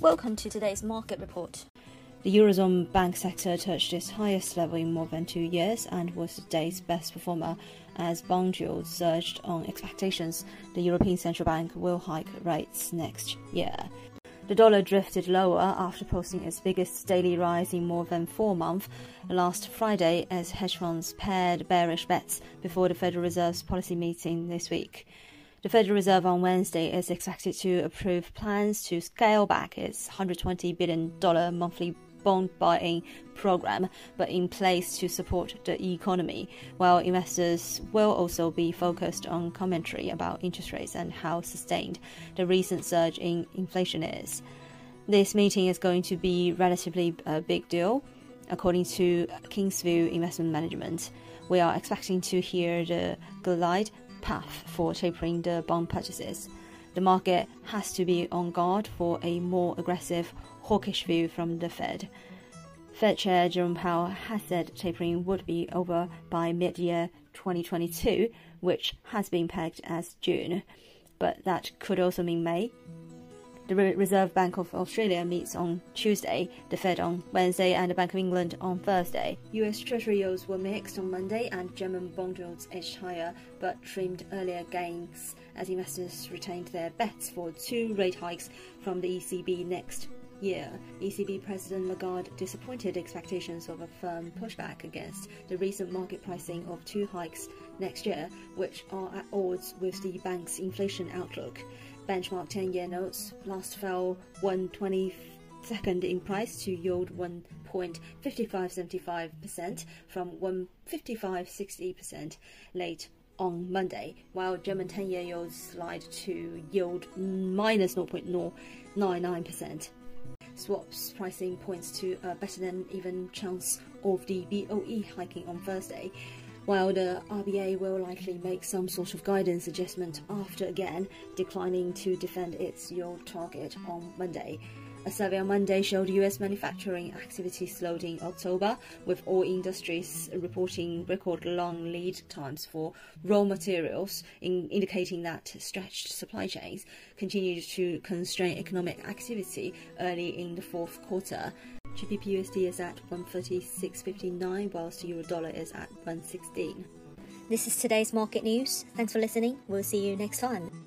Welcome to today's market report. The Eurozone bank sector touched its highest level in more than two years and was the day's best performer as bond yields surged on expectations the European Central Bank will hike rates next year. The dollar drifted lower after posting its biggest daily rise in more than four months last Friday as hedge funds pared bearish bets before the Federal Reserve's policy meeting this week. The Federal Reserve on Wednesday is expected to approve plans to scale back its $120 billion monthly bond buying program, but in place to support the economy, while investors will also be focused on commentary about interest rates and how sustained the recent surge in inflation is. This meeting is going to be relatively a big deal. According to Kingsview Investment Management, we are expecting to hear the glide path for tapering the bond purchases. The market has to be on guard for a more aggressive, hawkish view from the Fed. Fed Chair Jerome Powell has said tapering would be over by mid year 2022, which has been pegged as June, but that could also mean May. The Reserve Bank of Australia meets on Tuesday, the Fed on Wednesday, and the Bank of England on Thursday. US Treasury yields were mixed on Monday, and German bond yields edged higher but trimmed earlier gains as investors retained their bets for two rate hikes from the ECB next year, ECB President Lagarde disappointed expectations of a firm pushback against the recent market pricing of two hikes next year, which are at odds with the bank's inflation outlook. Benchmark 10 year notes last fell 122nd in price to yield 1.5575% from 1.5560% late on Monday, while German 10 year yields slide to yield minus 0.099%. Swaps pricing points to a better than even chance of the BOE hiking on Thursday, while the RBA will likely make some sort of guidance adjustment after again declining to defend its yield target on Monday. A survey on Monday showed US manufacturing activity slowed in October, with all industries reporting record long lead times for raw materials, in indicating that stretched supply chains continued to constrain economic activity early in the fourth quarter. GBP USD is at 136.59, whilst the euro dollar is at 116. This is today's market news. Thanks for listening. We'll see you next time.